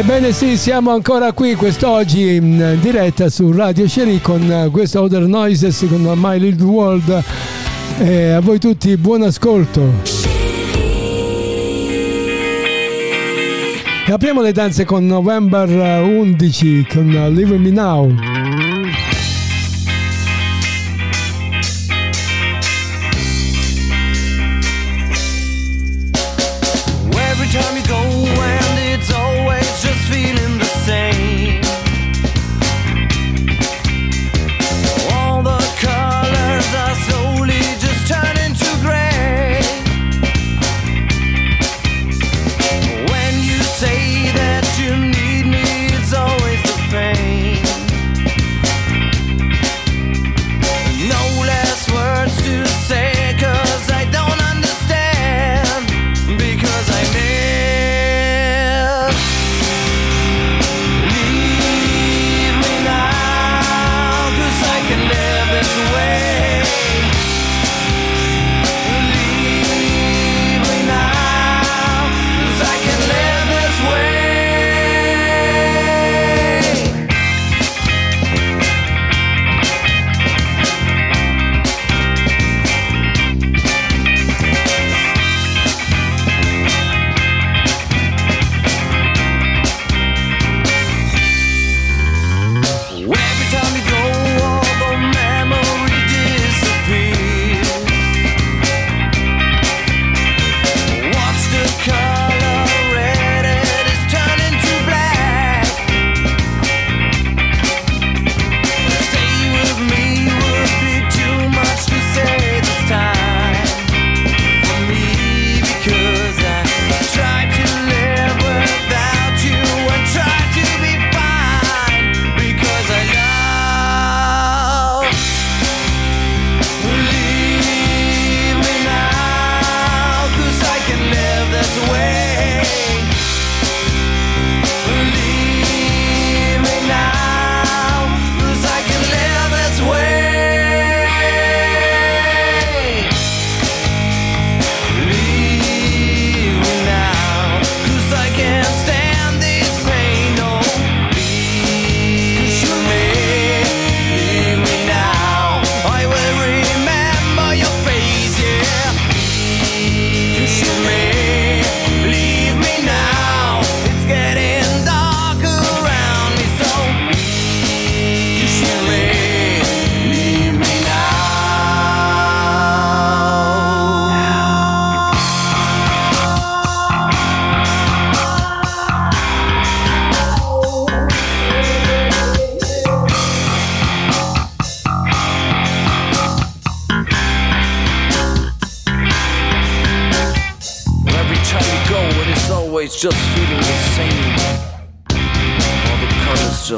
Ebbene sì, siamo ancora qui quest'oggi in diretta su Radio Sherry con questo Other Noises con My Little World. E a voi tutti buon ascolto. E apriamo le danze con November 11 con Live Me Now.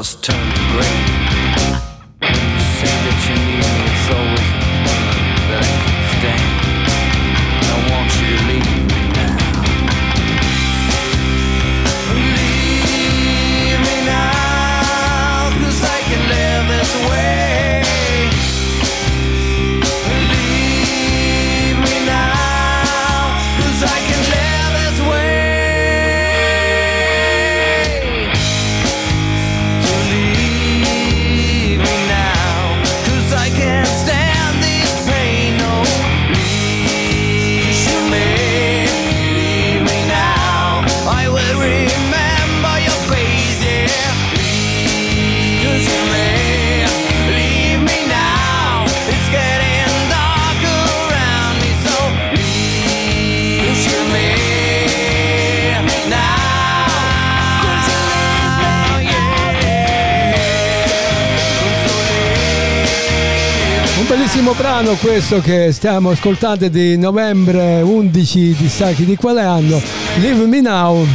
Just turn questo che stiamo ascoltando di novembre 11 di Sacchi di quale anno? Leave Me Now.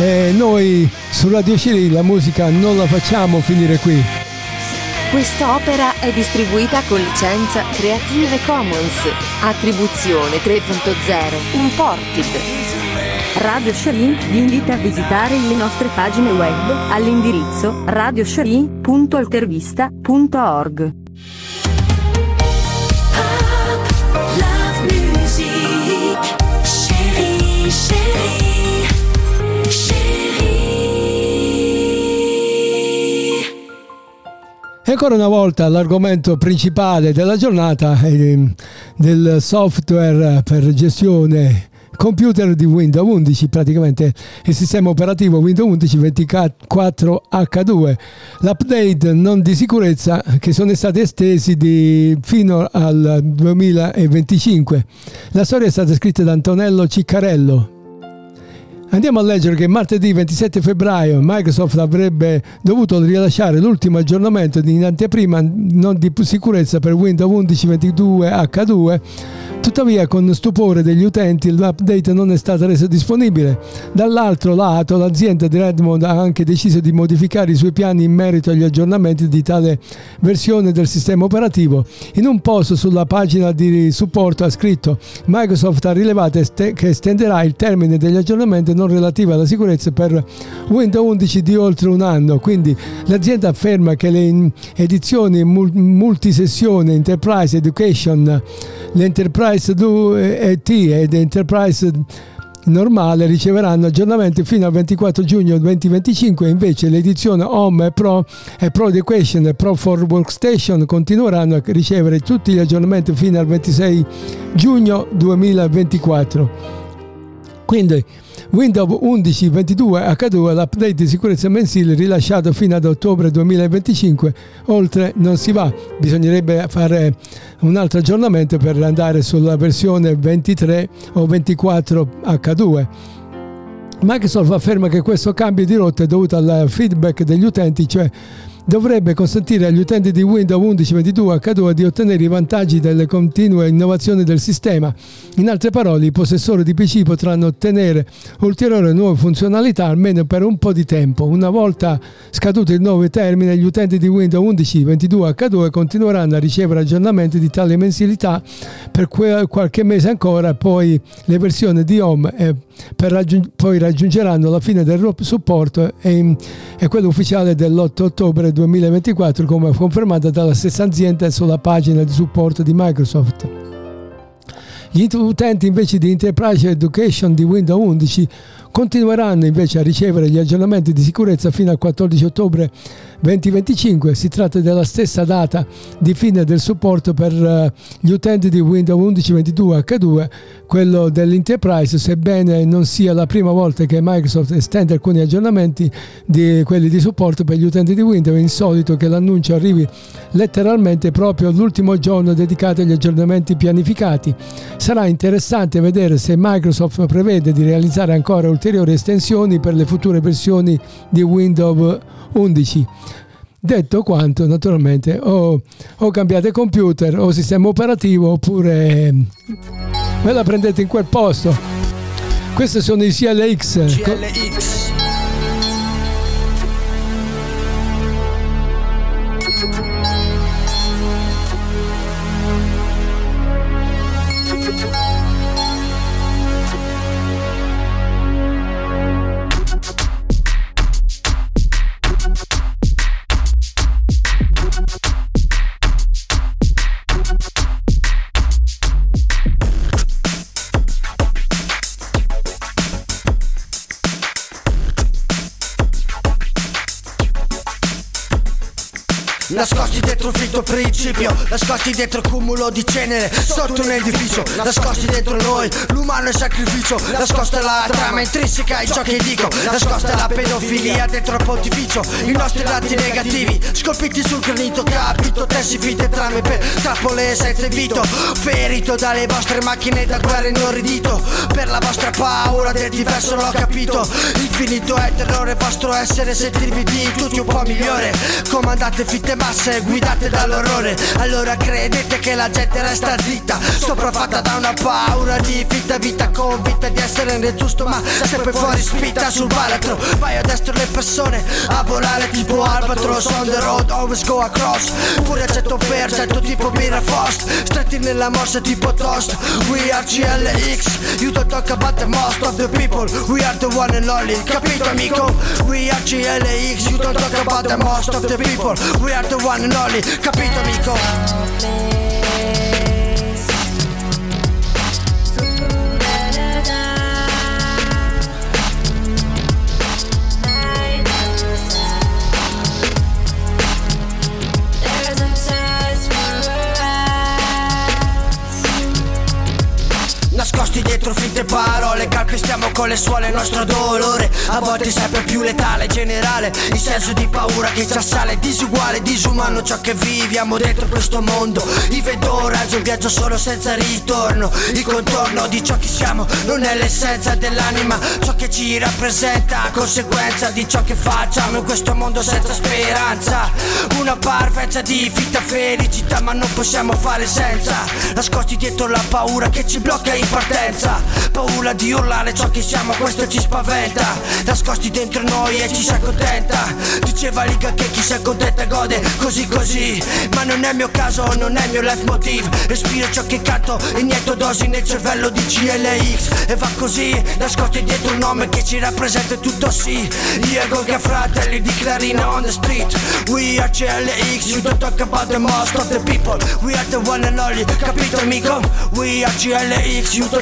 E noi su Radio Ciri la musica non la facciamo finire qui. Questa opera è distribuita con licenza Creative Commons. Attribuzione 3.0 Unported. Radio Sharee vi invita a visitare le nostre pagine web all'indirizzo radiosharee.altervista.org. E ancora una volta l'argomento principale della giornata è eh, del software per gestione computer di Windows 11, praticamente il sistema operativo Windows 11 24H2, l'update non di sicurezza che sono stati estesi di- fino al 2025. La storia è stata scritta da Antonello Ciccarello. Andiamo a leggere che martedì 27 febbraio Microsoft avrebbe dovuto rilasciare l'ultimo aggiornamento in anteprima non di sicurezza per Windows 11 22H2 Tuttavia, con stupore degli utenti, l'update non è stato reso disponibile. Dall'altro lato, l'azienda di Redmond ha anche deciso di modificare i suoi piani in merito agli aggiornamenti di tale versione del sistema operativo. In un post sulla pagina di supporto ha scritto: Microsoft ha rilevato che estenderà il termine degli aggiornamenti relativi alla sicurezza per Windows 11 di oltre un anno. Quindi l'azienda afferma che le edizioni mul- multisessione Enterprise Education, l'Enterprise 2 ed Enterprise normale riceveranno aggiornamenti fino al 24 giugno 2025 invece l'edizione Home e Pro e Pro Education e Pro for Workstation continueranno a ricevere tutti gli aggiornamenti fino al 26 giugno 2024 quindi Windows 11 22 H2 l'update di sicurezza mensile rilasciato fino ad ottobre 2025 oltre non si va bisognerebbe fare un altro aggiornamento per andare sulla versione 23 o 24 H2 Microsoft afferma che questo cambio di rotta è dovuto al feedback degli utenti cioè dovrebbe consentire agli utenti di Windows 11 22 H2 di ottenere i vantaggi delle continue innovazioni del sistema. In altre parole, i possessori di PC potranno ottenere ulteriori nuove funzionalità almeno per un po' di tempo. Una volta scaduto il nuovo termine, gli utenti di Windows 11 22 H2 continueranno a ricevere aggiornamenti di tale mensilità per qualche mese ancora, poi le versioni di Home per raggiung- poi raggiungeranno la fine del supporto e, e quello ufficiale dell'8 ottobre 2024 come confermato dalla stessa azienda sulla pagina di supporto di Microsoft. Gli utenti invece di Enterprise Education di Windows 11 continueranno invece a ricevere gli aggiornamenti di sicurezza fino al 14 ottobre 2025. Si tratta della stessa data di fine del supporto per eh, gli utenti di Windows 11 22 H2, quello dell'Enterprise, sebbene non sia la prima volta che Microsoft estende alcuni aggiornamenti di quelli di supporto per gli utenti di Windows, è insolito che l'annuncio arrivi letteralmente proprio all'ultimo giorno dedicato agli aggiornamenti pianificati. Sarà interessante vedere se Microsoft prevede di realizzare ancora ulteriori estensioni per le future versioni di Windows 11. Detto quanto, naturalmente, o, o cambiate computer o sistema operativo oppure ve la prendete in quel posto. Questi sono i CLX. CLX. Principio Nascosti dietro un cumulo di cenere Sotto un edificio Nascosti dentro noi L'umano è sacrificio Nascosta la trama intrinseca in ciò che dico Nascosta la pedofilia dentro il pontificio I nostri lati negativi Scolpiti sul granito capito Tessi finte trame per trappole senza invito Ferito dalle vostre macchine da guerra inorridito Per la vostra paura del diverso l'ho capito Infinito è il terrore vostro essere Sentirvi di tutti un po' migliore Comandate fitte masse guidate dall'orrore Allora credete che la gente resta zitta. Sopraffatta da una paura di fitta vita Convinta di essere nel giusto ma sempre fuori spinta sul baratro. Vai a destra le persone a volare tipo albatros On the road always go across. Pure al 100% tipo Mira Frost Stretti nella morsa tipo toast. We are CLX You don't talk about the most of the people. We are the one and only. Capito amico? We are CLX You don't talk about the most of the people. We are the one and only. Capito amico? go. Nascosti dietro finte parole Calpestiamo con le suole il nostro dolore. A volte sempre più letale generale Il senso di paura che ci assale Disuguale, disumano ciò che viviamo dentro questo mondo. Il vento raso un viaggio solo senza ritorno Il contorno di ciò che siamo Non è l'essenza dell'anima. Ciò che ci rappresenta Conseguenza di ciò che facciamo In questo mondo senza speranza. Una parvenza di fitta felicità Ma non possiamo fare senza. Nascosti dietro la paura che ci blocca in partenza Paura di urlare ciò che siamo, questo ci spaventa. Nascosti dentro noi e ci si accontenta. Diceva Liga che chi si accontenta gode così così. Ma non è il mio caso, non è il mio leitmotiv. Respiro ciò che canto, inietto dosi nel cervello di CLX E va così, nascosti dietro un nome che ci rappresenta tutto sì. Diego che fratelli di Clarina on the street. We are CLX, you don't talk about the most of the people. We are the one and only, capito amico? We are CLX, you don't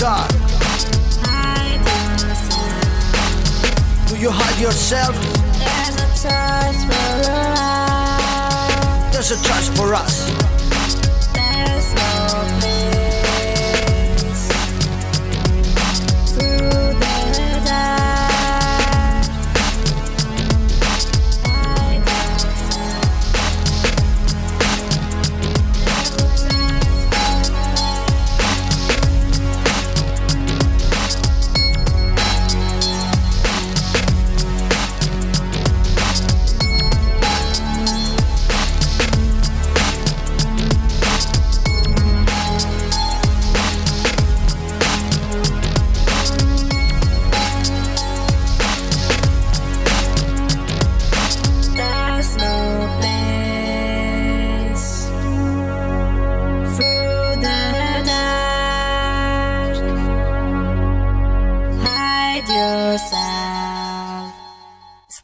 dark Do you hide yourself? There's a choice for us There's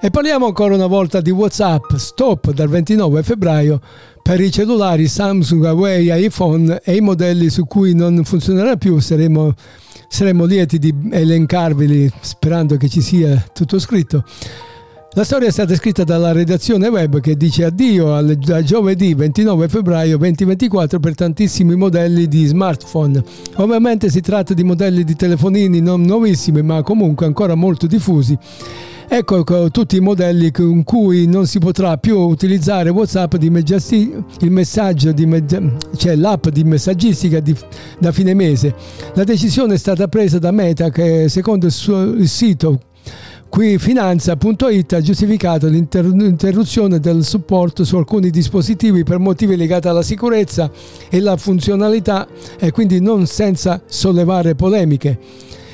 E parliamo ancora una volta di WhatsApp, stop dal 29 febbraio per i cellulari Samsung, Huawei, iPhone e i modelli su cui non funzionerà più. Saremo, saremo lieti di elencarveli sperando che ci sia tutto scritto. La storia è stata scritta dalla redazione web che dice addio al, da giovedì 29 febbraio 2024 per tantissimi modelli di smartphone. Ovviamente si tratta di modelli di telefonini non nuovissimi ma comunque ancora molto diffusi. Ecco, ecco tutti i modelli con cui non si potrà più utilizzare WhatsApp di meggiasti- il messaggio di meggia- cioè l'app di messaggistica di- da fine mese. La decisione è stata presa da Meta che secondo il suo il sito Qui Finanza.it ha giustificato l'inter- l'interruzione del supporto su alcuni dispositivi per motivi legati alla sicurezza e la funzionalità e quindi non senza sollevare polemiche.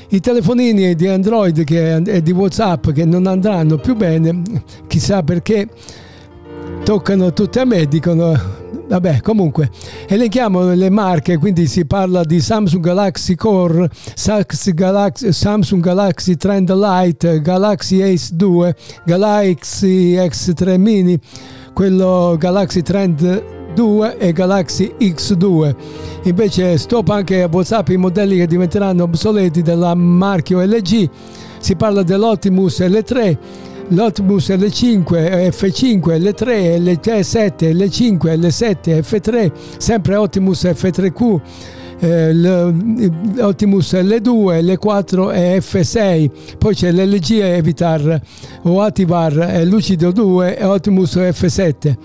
I telefonini di Android che- e di WhatsApp che non andranno più bene, chissà perché, toccano tutte a me, dicono Vabbè, comunque, elenchiamo le marche, quindi si parla di Samsung Galaxy Core, Samsung Galaxy Trend Lite, Galaxy Ace 2, Galaxy X3 Mini, quello Galaxy Trend 2 e Galaxy X2. Invece stop anche a WhatsApp i modelli che diventeranno obsoleti della marchio LG. Si parla dell'Optimus L3, l'Optimus L5, F5, L3, LT7, L5, L7, F3, sempre Optimus F3Q, eh, l'Optimus L2, L4 e F6, poi c'è l'LG Evitar o Ativar, eh, Lucido 2 e Optimus F7.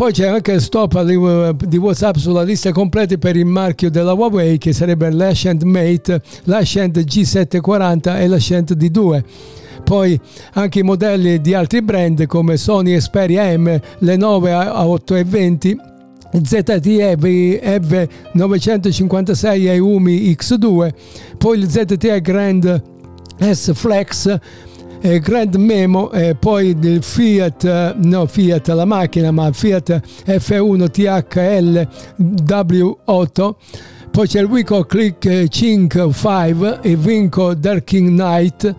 Poi c'è anche il stop di, di WhatsApp sulla lista completa per il marchio della Huawei che sarebbe l'Ascent Mate, l'Ascent G740 e l'Ascent D2 poi anche i modelli di altri brand come Sony Xperia M, Lenovo A820 ZTE EV 956 e Umi X2, poi il ZTE Grand S Flex, eh, Grand Memo e poi il Fiat, eh, no Fiat la macchina, ma Fiat F1 THL W8. Poi c'è il Wico Click 5 5, il Vinco Darking Knight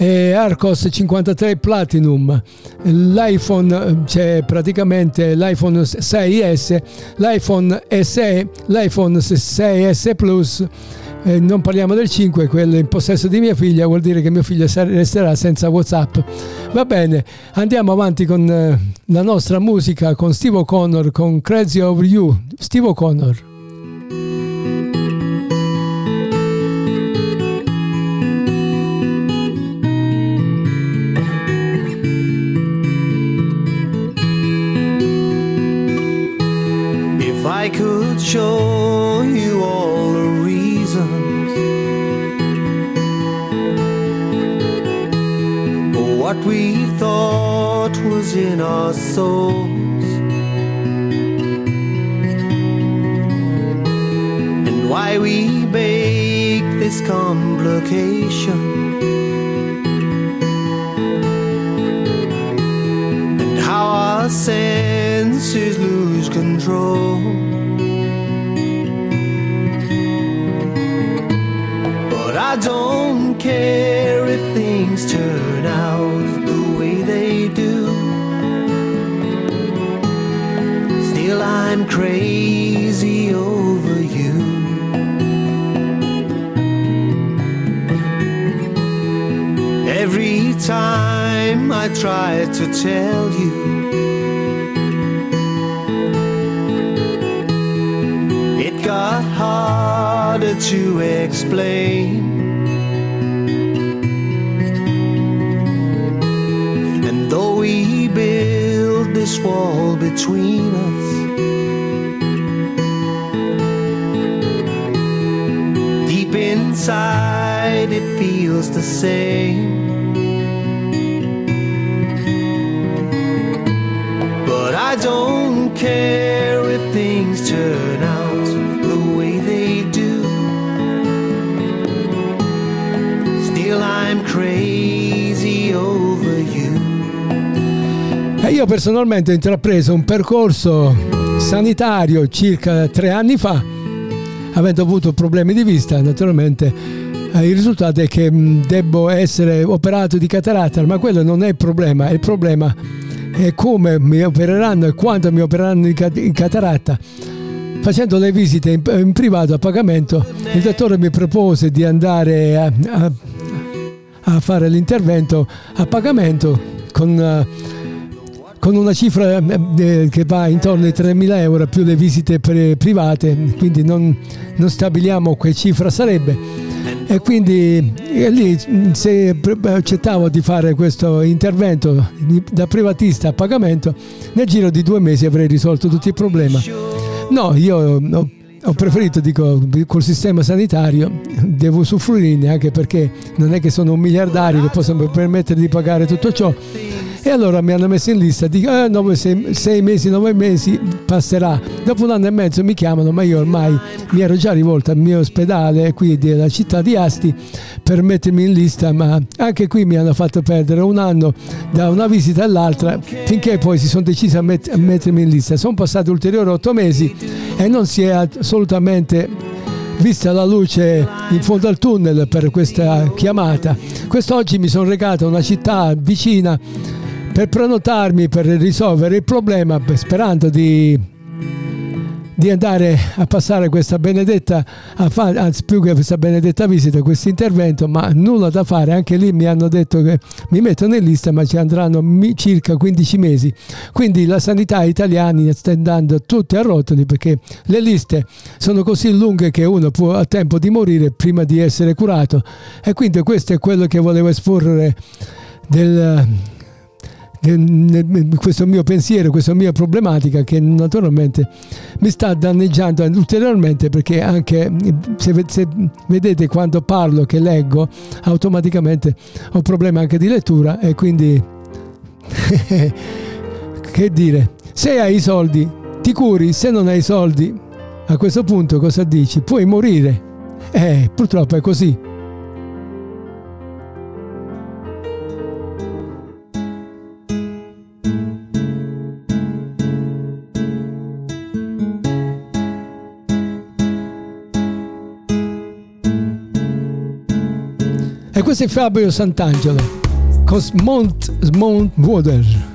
e Arcos 53 Platinum, l'iPhone c'è praticamente l'iPhone 6S, l'iPhone SE, l'iPhone 6S Plus, eh, non parliamo del 5, quello in possesso di mia figlia, vuol dire che mio figlio resterà senza Whatsapp. Va bene, andiamo avanti con eh, la nostra musica con Steve O'Connor, con Crazy Over You. Steve O'Connor. Souls, and why we make this complication. Time I try to tell you, it got harder to explain. And though we build this wall between us, deep inside it feels the same. Care if things turn out the way they do. Still, I'm crazy over you. E io personalmente ho intrapreso un percorso sanitario circa tre anni fa, avendo avuto problemi di vista naturalmente, eh, il risultato è che devo essere operato di cataratta, ma quello non è il problema, il problema è come mi opereranno e quanto mi opereranno di cat- di cataratta. Facendo le visite in, in privato a pagamento, il dottore mi propose di andare a, a- a fare l'intervento a pagamento con, eh, con una cifra eh, che va intorno ai 3.000 euro più le visite private, quindi non, non stabiliamo che cifra sarebbe. E quindi eh, lì mh, se accettavo di fare questo intervento da privatista a pagamento, nel giro di due mesi avrei risolto tutto il problema. No, io ho, ho preferito, dico, col sistema sanitario devo usufruirne anche perché non è che sono un miliardario che posso permettere di pagare tutto ciò. E allora mi hanno messo in lista, dico, eh, nove, sei, sei mesi, nove mesi passerà. Dopo un anno e mezzo mi chiamano, ma io ormai mi ero già rivolto al mio ospedale qui della città di Asti per mettermi in lista, ma anche qui mi hanno fatto perdere un anno da una visita all'altra finché poi si sono decisi a, met- a mettermi in lista. Sono passati ulteriori otto mesi e non si è assolutamente vista la luce in fondo al tunnel per questa chiamata. Quest'oggi mi sono recato a una città vicina per prenotarmi per risolvere il problema sperando di, di andare a passare questa benedetta anzi più che questa benedetta visita questo intervento ma nulla da fare anche lì mi hanno detto che mi mettono in lista ma ci andranno circa 15 mesi. Quindi la sanità italiana sta andando tutte a rotoli perché le liste sono così lunghe che uno può a tempo di morire prima di essere curato. E quindi questo è quello che volevo esporre del, questo mio pensiero, questa mia problematica che naturalmente mi sta danneggiando ulteriormente perché anche se, ve- se vedete quando parlo che leggo automaticamente ho problemi anche di lettura e quindi che dire? Se hai i soldi ti curi se non hai i soldi a questo punto cosa dici? Puoi morire. Eh purtroppo è così questo è Fabio Sant'Angelo con Mount, Mount Water.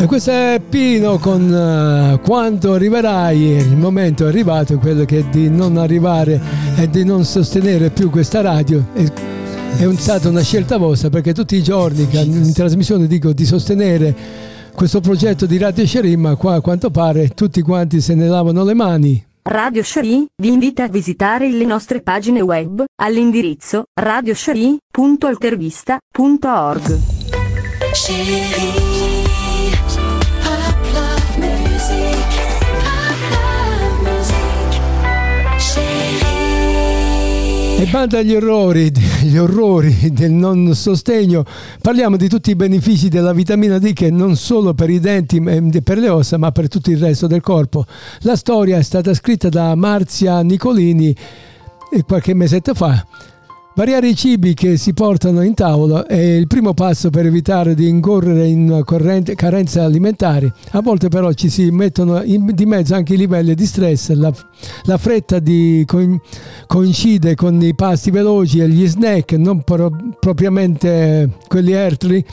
E questo è Pino con eh, Quando arriverai, il momento è arrivato, quello che è di non arrivare e di non sostenere più questa radio. È, è un- stata una scelta vostra perché tutti i giorni che in trasmissione dico di sostenere questo progetto di Radio Sherim, ma qua a quanto pare tutti quanti se ne lavano le mani. Radio Shari vi invita a visitare le nostre pagine web all'indirizzo radioshari.altervista.org. E banda agli orrori, gli orrori del non sostegno, parliamo di tutti i benefici della vitamina D che non solo per i denti e per le ossa, ma per tutto il resto del corpo. La storia è stata scritta da Marzia Nicolini eh, qualche mesetto fa. Variare i cibi che si portano in tavola è il primo passo per evitare di incorrere in carenze alimentari. A volte però ci si mettono di mezzo anche i livelli di stress, la, la fretta di coin- coincide con i pasti veloci e gli snack, non pro- propriamente quelli earthly.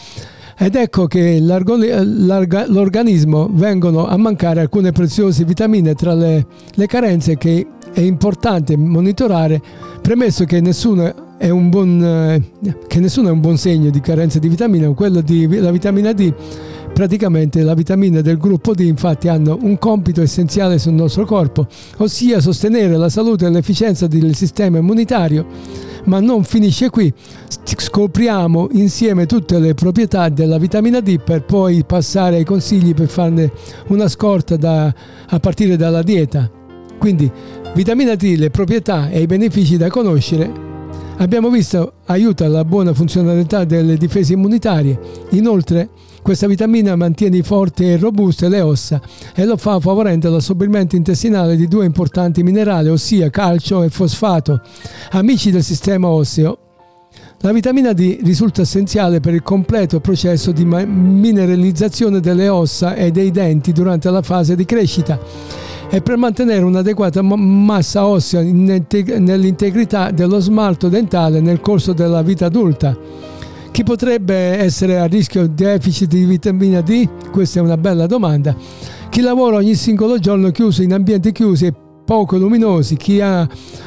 Ed ecco che l'organismo vengono a mancare alcune preziose vitamine tra le, le carenze che è importante monitorare, premesso che nessuno è un buon, eh, che nessuno è un buon segno di carenza di vitamina, quello di la vitamina D. Praticamente la vitamina del gruppo D infatti hanno un compito essenziale sul nostro corpo, ossia sostenere la salute e l'efficienza del sistema immunitario. Ma non finisce qui, scopriamo insieme tutte le proprietà della vitamina D per poi passare ai consigli per farne una scorta da- a partire dalla dieta. Quindi Vitamina D, le proprietà e i benefici da conoscere. Abbiamo visto aiuta alla buona funzionalità delle difese immunitarie. Inoltre, questa vitamina mantiene forti e robuste le ossa e lo fa favorendo l'assorbimento intestinale di due importanti minerali, ossia calcio e fosfato, amici del sistema osseo. La vitamina D risulta essenziale per il completo processo di mineralizzazione delle ossa e dei denti durante la fase di crescita e per mantenere un'adeguata ma- massa ossea in integ- nell'integrità dello smalto dentale nel corso della vita adulta. Chi potrebbe essere a rischio di deficit di vitamina D? Questa è una bella domanda. Chi lavora ogni singolo giorno chiuso in ambienti chiusi e poco luminosi, chi ha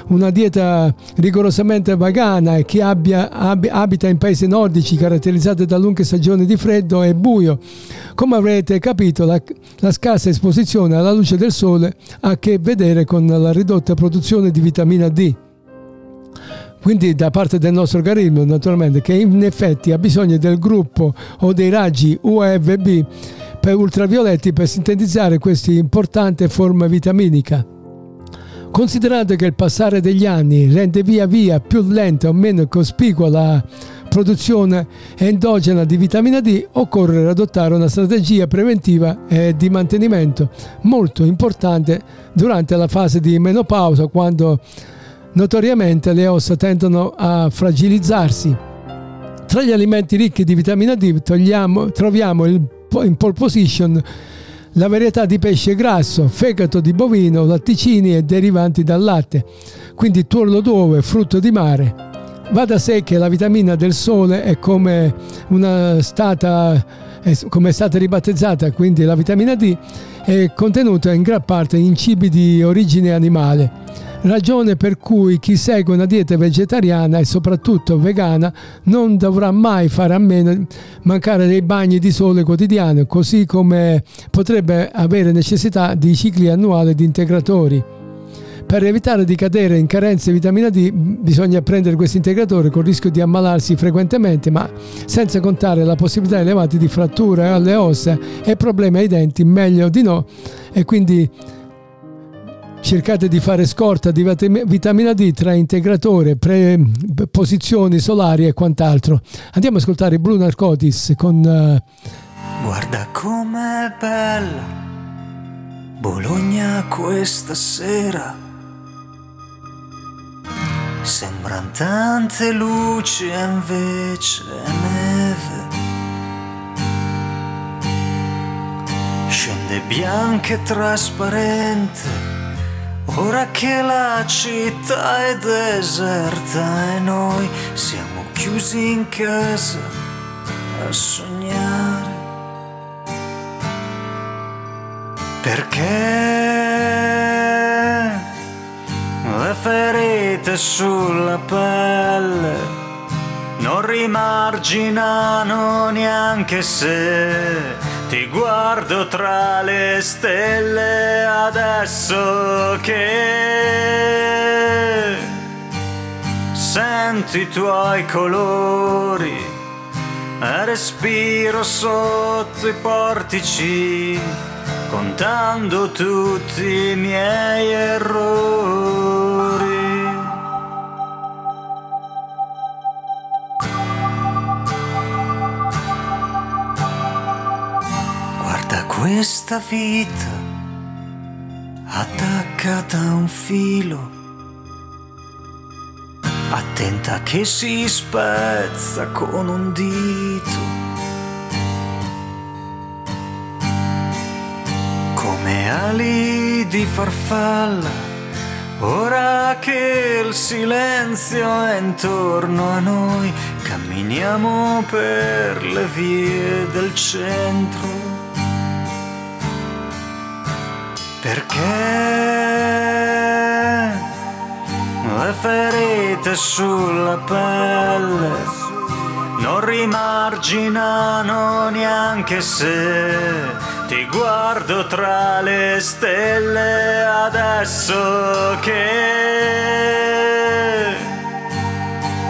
una dieta rigorosamente vegana e chi abbia- ab- abita in paesi nordici caratterizzati da lunghe stagioni di freddo e buio. Come avrete capito, la, la scarsa esposizione alla luce del sole ha a che vedere con la ridotta produzione di vitamina D. Quindi da parte del nostro organismo naturalmente che in effetti ha bisogno del gruppo o dei raggi UVB per ultravioletti per sintetizzare questa importante forma vitaminica. Considerate che il passare degli anni rende via via più lenta o meno cospicua la produzione endogena di vitamina D, occorre adottare una strategia preventiva e di mantenimento molto importante durante la fase di menopausa quando notoriamente le ossa tendono a fragilizzarsi. Tra gli alimenti ricchi di vitamina D togliamo- troviamo il- in pole position la varietà di pesce grasso, fegato di bovino, latticini e derivanti dal latte, quindi tuorlo d'uovo, frutto di mare. Va da sé che la vitamina del sole è come stata come è stata ribattezzata, quindi la vitamina D è contenuta in gran parte in cibi di origine animale. Ragione per cui chi segue una dieta vegetariana e soprattutto vegana non dovrà mai fare a meno mancare dei bagni di sole quotidiani, così come potrebbe avere necessità di cicli annuali di integratori. Per evitare di cadere in carenze di vitamina D bisogna prendere questo integratore con il rischio di ammalarsi frequentemente, ma senza contare la possibilità elevata di fratture alle ossa e problemi ai denti, meglio di no. E quindi cercate di fare scorta di vitam- vitamina D tra integratore, pre- posizioni solari e quant'altro. Andiamo ad ascoltare Blue Narcotis con eh, Guarda com'è bella Bologna questa sera. Sembran tante luci e invece neve. Scende bianca e trasparente. Ora che la città è deserta e noi siamo chiusi in casa a sognare. Perché le ferite sulla pelle non rimarginano neanche se ti guardo tra le stelle adesso che senti i tuoi colori respiro sotto i portici contando tutti i miei errori. Questa vita attaccata a un filo. Attenta che si spezza con un dito. come ali di farfalla. Ora che il silenzio è intorno a noi, camminiamo per le vie del centro. Perché le ferite sulla pelle non rimarginano neanche se ti guardo tra le stelle adesso che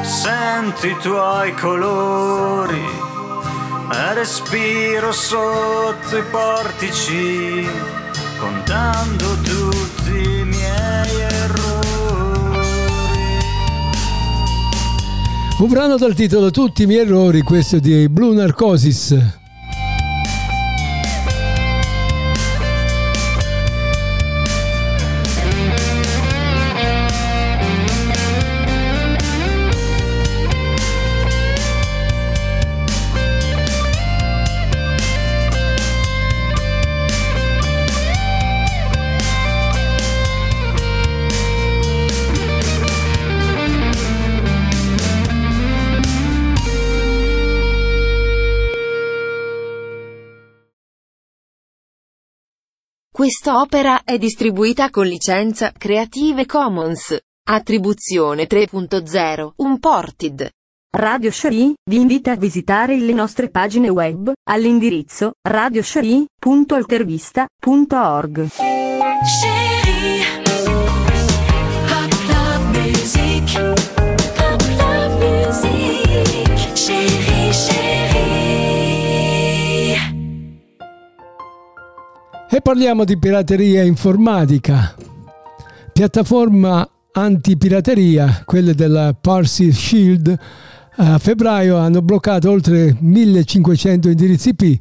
sento i tuoi colori e respiro sotto i portici contando tutti i miei errori. Un brano dal titolo Tutti i miei errori, questo di Blue Narcosis Quest'opera è distribuita con licenza Creative Commons. Attribuzione 3.0 Unported. Radio Shari vi invita a visitare le nostre pagine web all'indirizzo radioshari.altervista.org. Chérie, E parliamo di pirateria informatica. Piattaforma antipirateria, quelle della Parsi Shield, a febbraio hanno bloccato oltre 1500 indirizzi IP.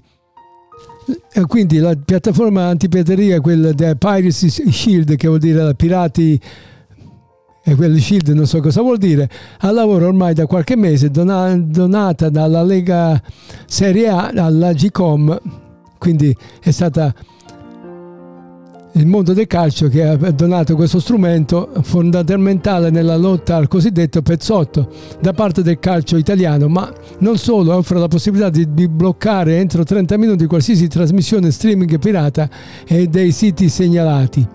E quindi la piattaforma antipirateria, quella della Piracy Shield, che vuol dire pirati e quel shield non so cosa vuol dire, al lavoro ormai da qualche mese, dona- donata dalla Lega Serie A alla GCOM, quindi è stata il mondo del calcio che ha donato questo strumento fondamentale nella lotta al cosiddetto pezzotto da parte del calcio italiano, ma non solo, offre la possibilità di, bloccare entro 30 minuti qualsiasi trasmissione streaming pirata e dei siti segnalati.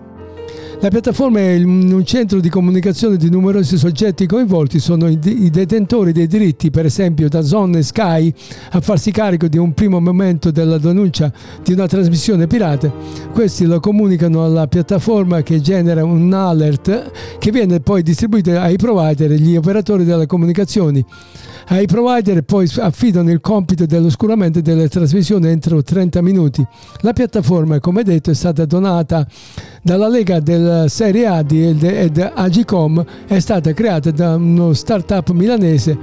La piattaforma è un centro di comunicazione di numerosi soggetti coinvolti, sono i, detentori dei diritti, per esempio da Zone Sky, a farsi carico di un primo momento della denuncia di una trasmissione pirata. Questi lo comunicano alla piattaforma che genera un alert che viene poi distribuito ai provider e agli operatori delle comunicazioni. Ai provider poi affidano il compito dell'oscuramento delle trasmissioni entro 30 minuti. La piattaforma, come detto, è stata donata dalla Lega del Serie A di ed, Agicom, è stata creata da uno startup milanese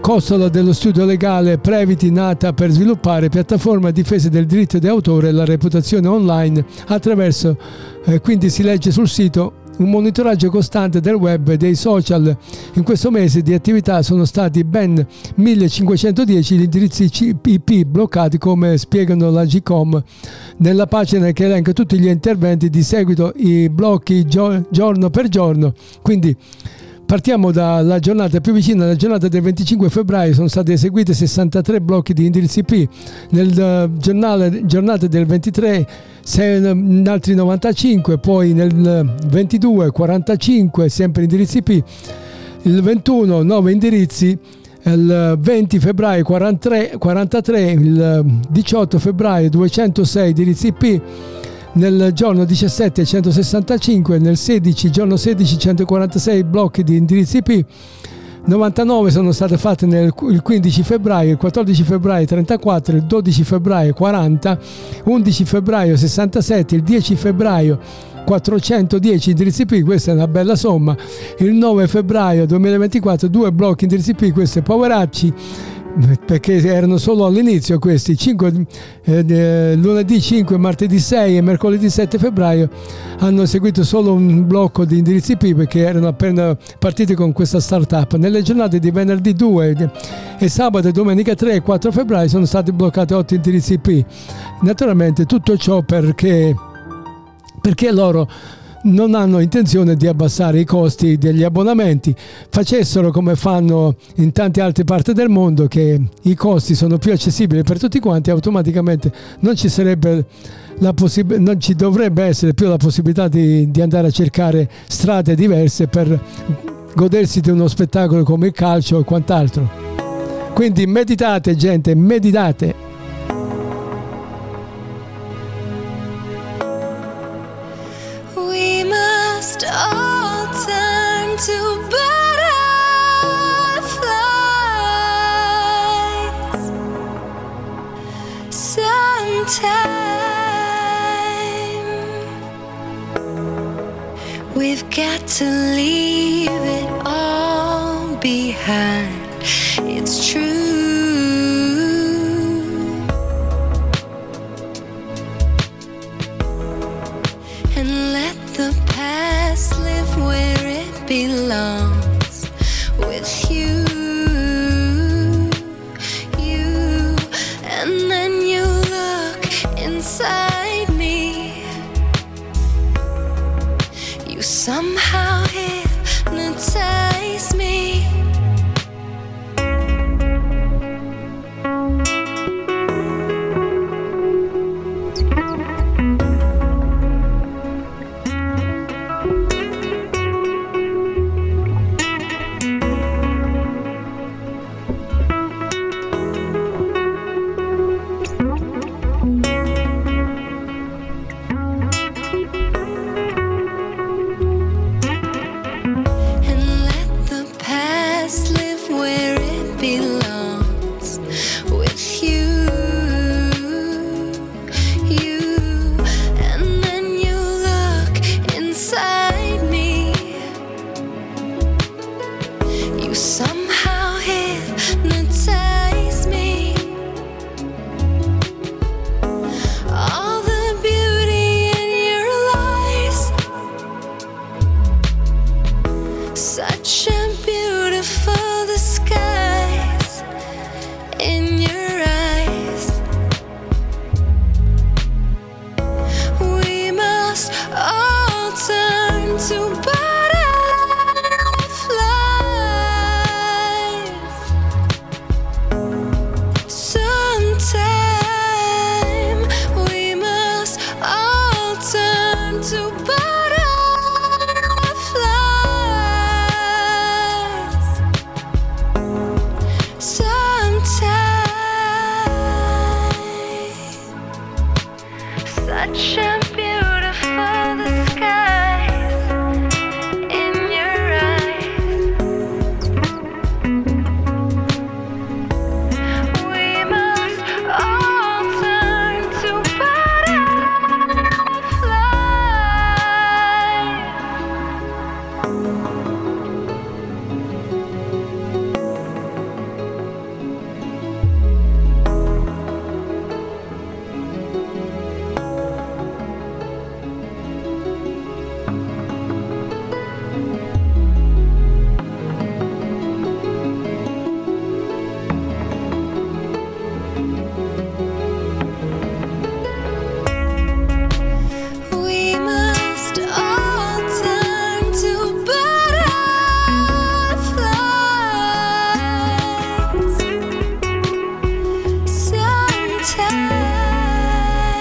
costola dello studio legale Previti nata per sviluppare piattaforma a difesa del diritto d'autore e la reputazione online attraverso, eh, quindi si legge sul sito, un monitoraggio costante del web e dei social. In questo mese di attività sono stati ben 1510 gli indirizzi IP bloccati come spiegano la GCOM nella pagina che elenca tutti gli interventi di seguito i blocchi gio- giorno per giorno. Quindi Partiamo dalla giornata più vicina, la giornata del 25 febbraio sono state eseguite 63 blocchi di indirizzi IP, nel eh, giornale, giornata del 23 se- in altri 95, poi nel 22 45 sempre indirizzi IP, il 21 9 indirizzi, il 20 febbraio 43, 43 il 18 febbraio 206 indirizzi IP, nel giorno 17 165, nel 16 giorno 16 146 blocchi di indirizzi IP, 99 sono state fatte nel il 15 febbraio, il 14 febbraio 34, il 12 febbraio 40, 11 febbraio 67, il 10 febbraio 410 indirizzi IP, questa è una bella somma, il 9 febbraio 2024 due blocchi indirizzi IP, questo è poveracci, perché erano solo all'inizio questi 5, eh, lunedì 5 martedì 6 e mercoledì 7 febbraio hanno seguito solo un blocco di indirizzi IP perché erano appena partiti con questa startup. Nelle giornate di venerdì 2 e sabato e domenica 3 e 4 febbraio sono stati bloccati 8 indirizzi IP naturalmente tutto ciò perché perché loro non hanno intenzione di abbassare i costi degli abbonamenti, facessero come fanno in tante altre parti del mondo che i costi sono più accessibili per tutti quanti, automaticamente non ci possib- non ci dovrebbe essere più la possibilità di, di andare a cercare strade diverse per godersi di uno spettacolo come il calcio e quant'altro. Quindi meditate gente, meditate. To leave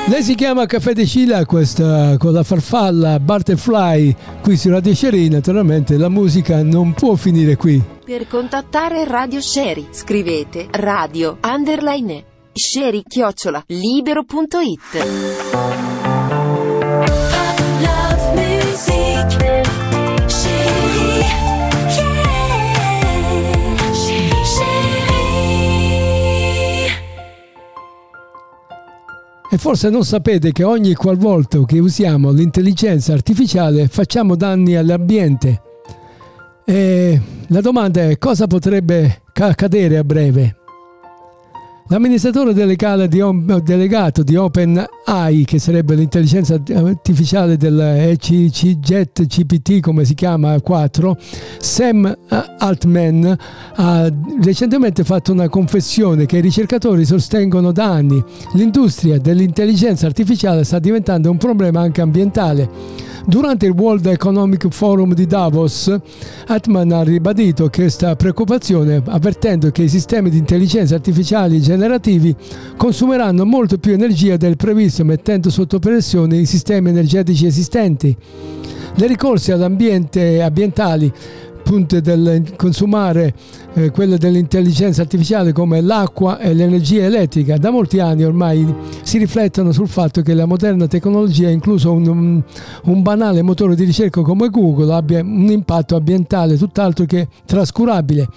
Lei si chiama Caffè de Scila, questa con la farfalla Butterfly qui su Radio Sherry. Naturalmente la musica non può finire qui. Per contattare Radio Sherry, scrivete radio underline sherry chiocciola libero.it. E forse non sapete che ogni qualvolta che usiamo l'intelligenza artificiale facciamo danni all'ambiente. E la domanda è cosa potrebbe ca- accadere a breve? L'amministratore delegale di delegato di OpenAI, che sarebbe l'intelligenza artificiale del ECCJet GPT, come si chiama 4, Sam Altman, ha recentemente fatto una confessione che i ricercatori sostengono da anni. L'industria dell'intelligenza artificiale sta diventando un problema anche ambientale. Durante il World Economic Forum di Davos, Atman ha ribadito questa preoccupazione avvertendo che i sistemi di intelligenza artificiali generativi consumeranno molto più energia del previsto mettendo sotto pressione i sistemi energetici esistenti. Le ricorse all'ambiente ambientali punte del consumare eh, quelle dell'intelligenza artificiale come l'acqua e l'energia elettrica da molti anni ormai si riflettono sul fatto che la moderna tecnologia, incluso un, un- banale motore di ricerca come Google, abbia un impatto ambientale tutt'altro che trascurabile.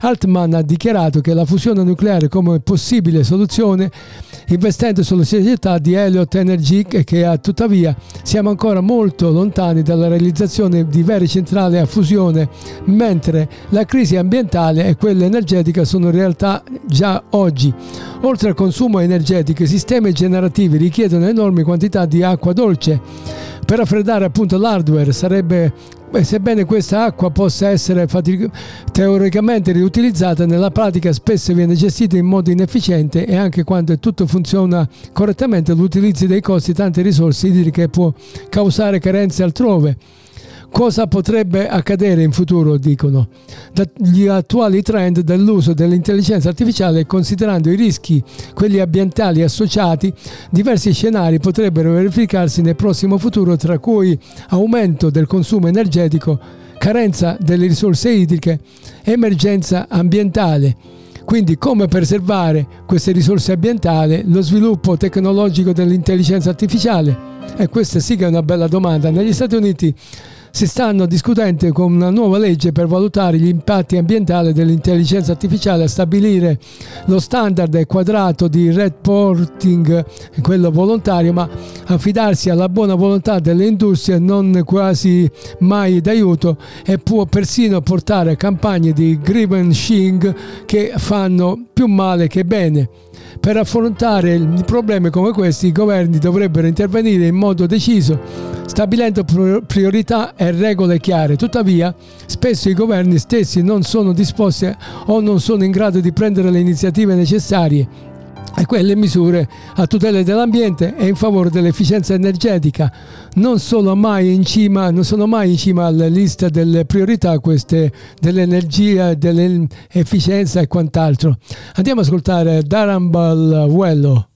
Altman ha dichiarato che la fusione nucleare come possibile soluzione investendo sulla società di Elliott Energy che tuttavia siamo ancora molto lontani dalla realizzazione di vere centrali a fusione mentre la crisi ambientale e quella energetica sono realtà già oggi. Oltre al consumo energetico, i sistemi generativi richiedono enormi quantità di acqua dolce. Per raffreddare appunto l'hardware sarebbe Beh, sebbene questa acqua possa essere fatic- teoricamente riutilizzata, nella pratica spesso viene gestita in modo inefficiente e anche quando tutto funziona correttamente l'utilizzo dei costi tante risorse idriche può causare carenze altrove. Cosa potrebbe accadere in futuro, dicono. Dagli attuali trend dell'uso dell'intelligenza artificiale, considerando i rischi, quelli ambientali associati, diversi scenari potrebbero verificarsi nel prossimo futuro, tra cui aumento del consumo energetico, carenza delle risorse idriche, emergenza ambientale. Quindi come preservare queste risorse ambientali, lo sviluppo tecnologico dell'intelligenza artificiale? E questa sì che è una bella domanda. Negli Stati Uniti si stanno discutendo con una nuova legge per valutare gli impatti ambientali dell'intelligenza artificiale, a stabilire lo standard quadrato di reporting, quello volontario, ma affidarsi alla buona volontà delle industrie non quasi mai d'aiuto e può persino portare a campagne di greenwashing che fanno più male che bene. Per affrontare problemi come questi i governi dovrebbero intervenire in modo deciso, stabilendo priorità e regole chiare. Tuttavia, spesso i governi stessi non sono disposti o non sono in grado di prendere le iniziative necessarie e quelle misure a tutela dell'ambiente e in favore dell'efficienza energetica. Non sono mai in cima, mai in cima alla lista delle priorità queste dell'energia, dell'efficienza e quant'altro. Andiamo ad ascoltare Darambal Wello.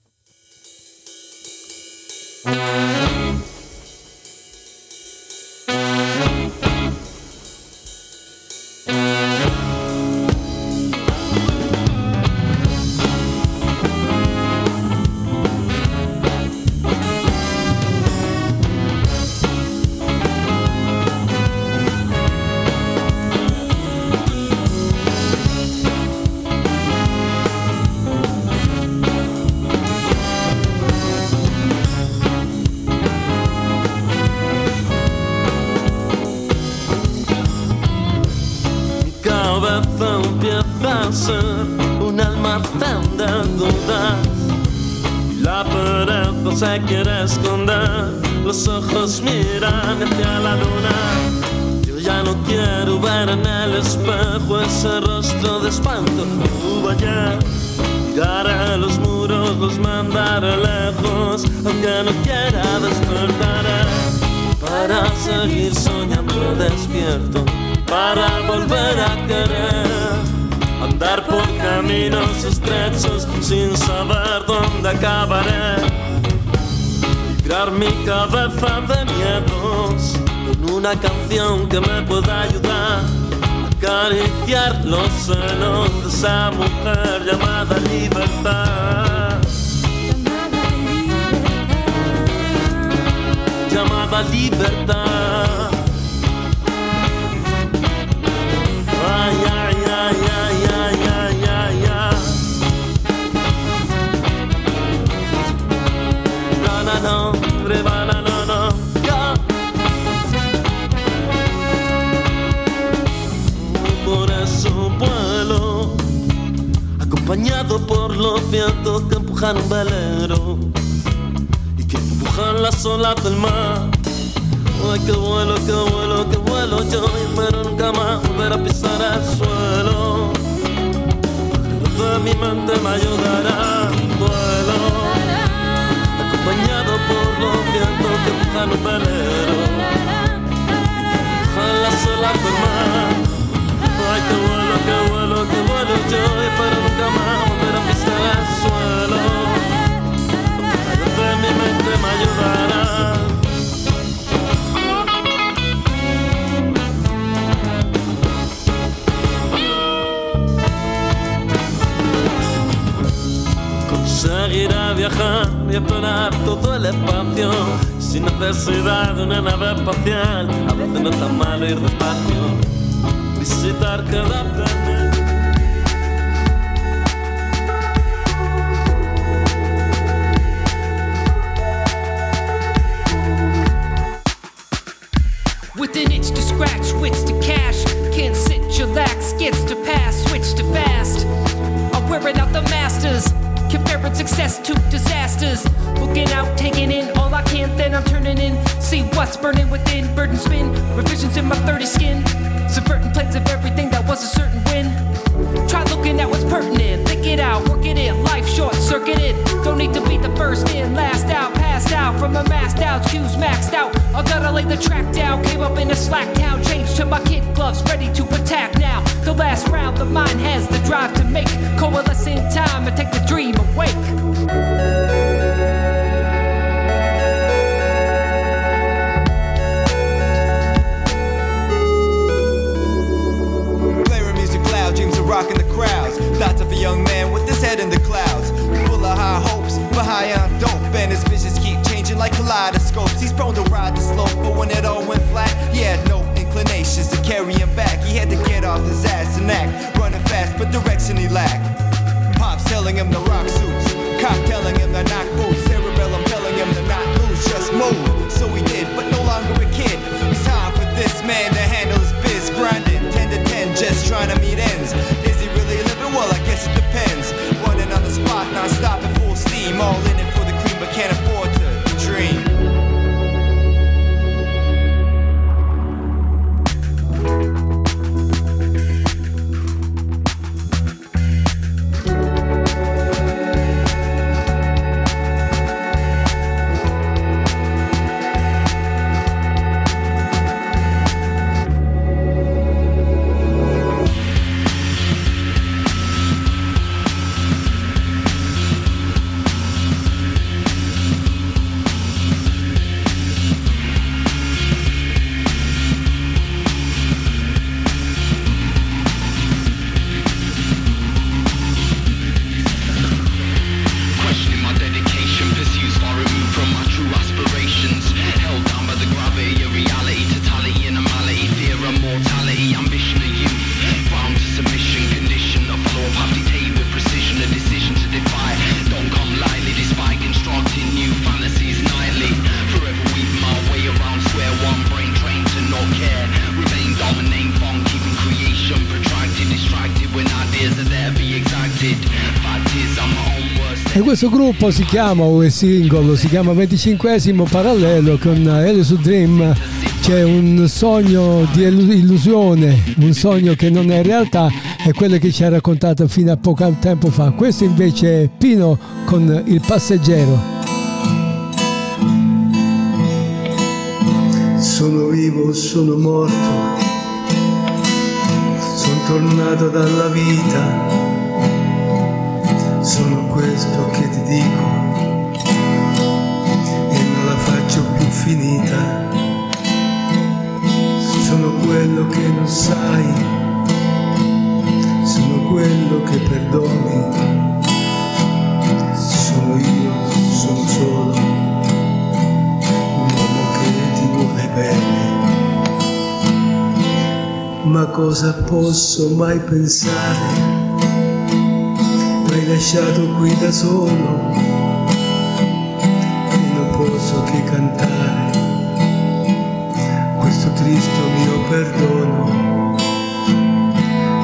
Los vientos que empujan un velero y que empujan las olas del mar. Ay, que vuelo, que vuelo, que vuelo yo, pero nunca más volver a pisar el suelo. De mi mente me ayudará, vuelo, acompañado por los vientos que empujan un velero empujan las olas del mar. Ay, que vuelo, que vuelo, que vuelo yo, pero nunca más volver a pisar suelo. Mi mente me ayudará. Conseguirá viajar y explorar todo el espacio sin necesidad de una nave espacial. A veces no es tan malo ir despacio, visitar cada planeta. Success to disasters. Looking out, taking in all I can, then I'm turning in. See what's burning within, burden spin, revisions in my 30 skin. Subverting plans of everything that was a certain win. Try looking at what's pertinent, think it out, work it in, life short circuited. Don't need to be the first in, last out, passed out from a masked out, cues maxed out. Lay the track down, came up in a slack town, changed to my kid gloves, ready to attack now. The last round, the mind has the drive to make, coalesce in time and take the dream awake. Blaring music loud, dreams of rocking the crowds. Thoughts of a young man with his head in the clouds. Full of high hopes, but high on dope. And his visions keep like kaleidoscopes. He's prone to ride the slope, but when it all went flat, he had no inclinations to carry him back. He had to get off his ass and act. Running fast, but direction he lacked. Pops telling him to rock suits. Cop telling him to knock boots. Cerebellum telling him to not lose, just move. So he did, but no longer a kid. It's time for this man to handle his biz. Grinding 10 to 10, just trying to meet ends. Is he really living? Well, I guess it depends. Running on the spot, non stop at full steam. All in it for the cream, but can't afford E questo gruppo si chiama, o è singolo, si chiama 25esimo parallelo con Helio su Dream. C'è un sogno di illu- illusione, un sogno che non è realtà, è quello che ci ha raccontato fino a poco tempo fa. Questo invece è Pino con il passeggero. Sono vivo, sono morto, sono tornato dalla vita, sono dico e non la faccio più finita, sono quello che non sai, sono quello che perdoni, sono io, sono solo un uomo che ti vuole bene. Ma cosa posso mai pensare? Lasciato qui da solo e non posso che cantare questo tristo mio perdono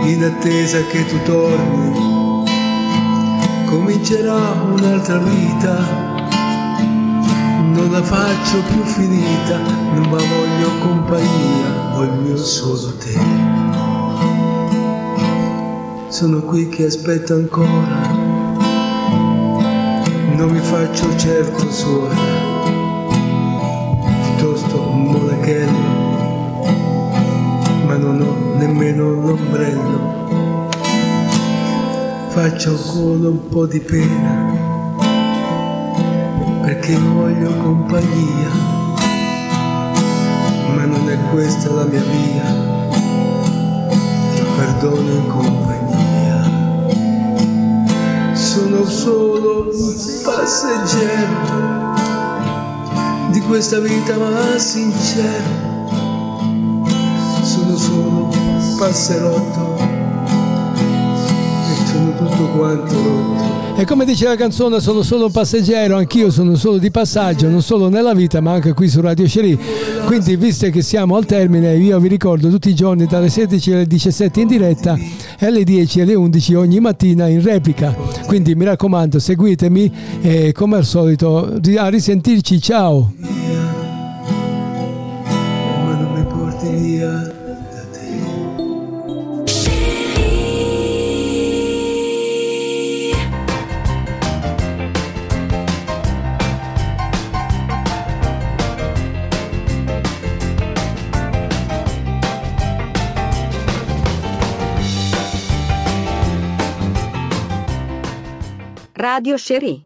in attesa che tu torni comincerà un'altra vita non la faccio più finita, non ma voglio compagnia, voglio solo te. Sono qui che aspetto ancora, non mi faccio certo suora, piuttosto un monachello, ma non ho nemmeno l'ombrello. Faccio ancora un po' di pena perché voglio compagnia, ma non è questa la mia via, il perdono in compagnia. Sono solo un passeggero di questa vita ma sincero, sono solo un passerotto e sono tutto quanto E come dice la canzone, sono solo un passeggero, anch'io sono solo di passaggio, non solo nella vita, ma anche qui su Radio Sherry. Quindi, visto che siamo al termine, io vi ricordo tutti i giorni dalle 16 alle 17 in diretta e alle 10 alle 11 ogni mattina in replica. Quindi mi raccomando, seguitemi e come al solito a risentirci, ciao! Radio Cherie.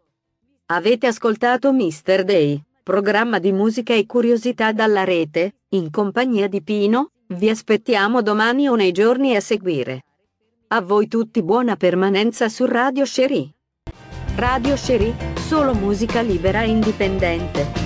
Avete ascoltato Mr. Day, programma di musica e curiosità dalla rete, in compagnia di Pino, vi aspettiamo domani o nei giorni a seguire. A voi tutti buona permanenza su Radio Cherie. Radio Cherie, solo musica libera e indipendente.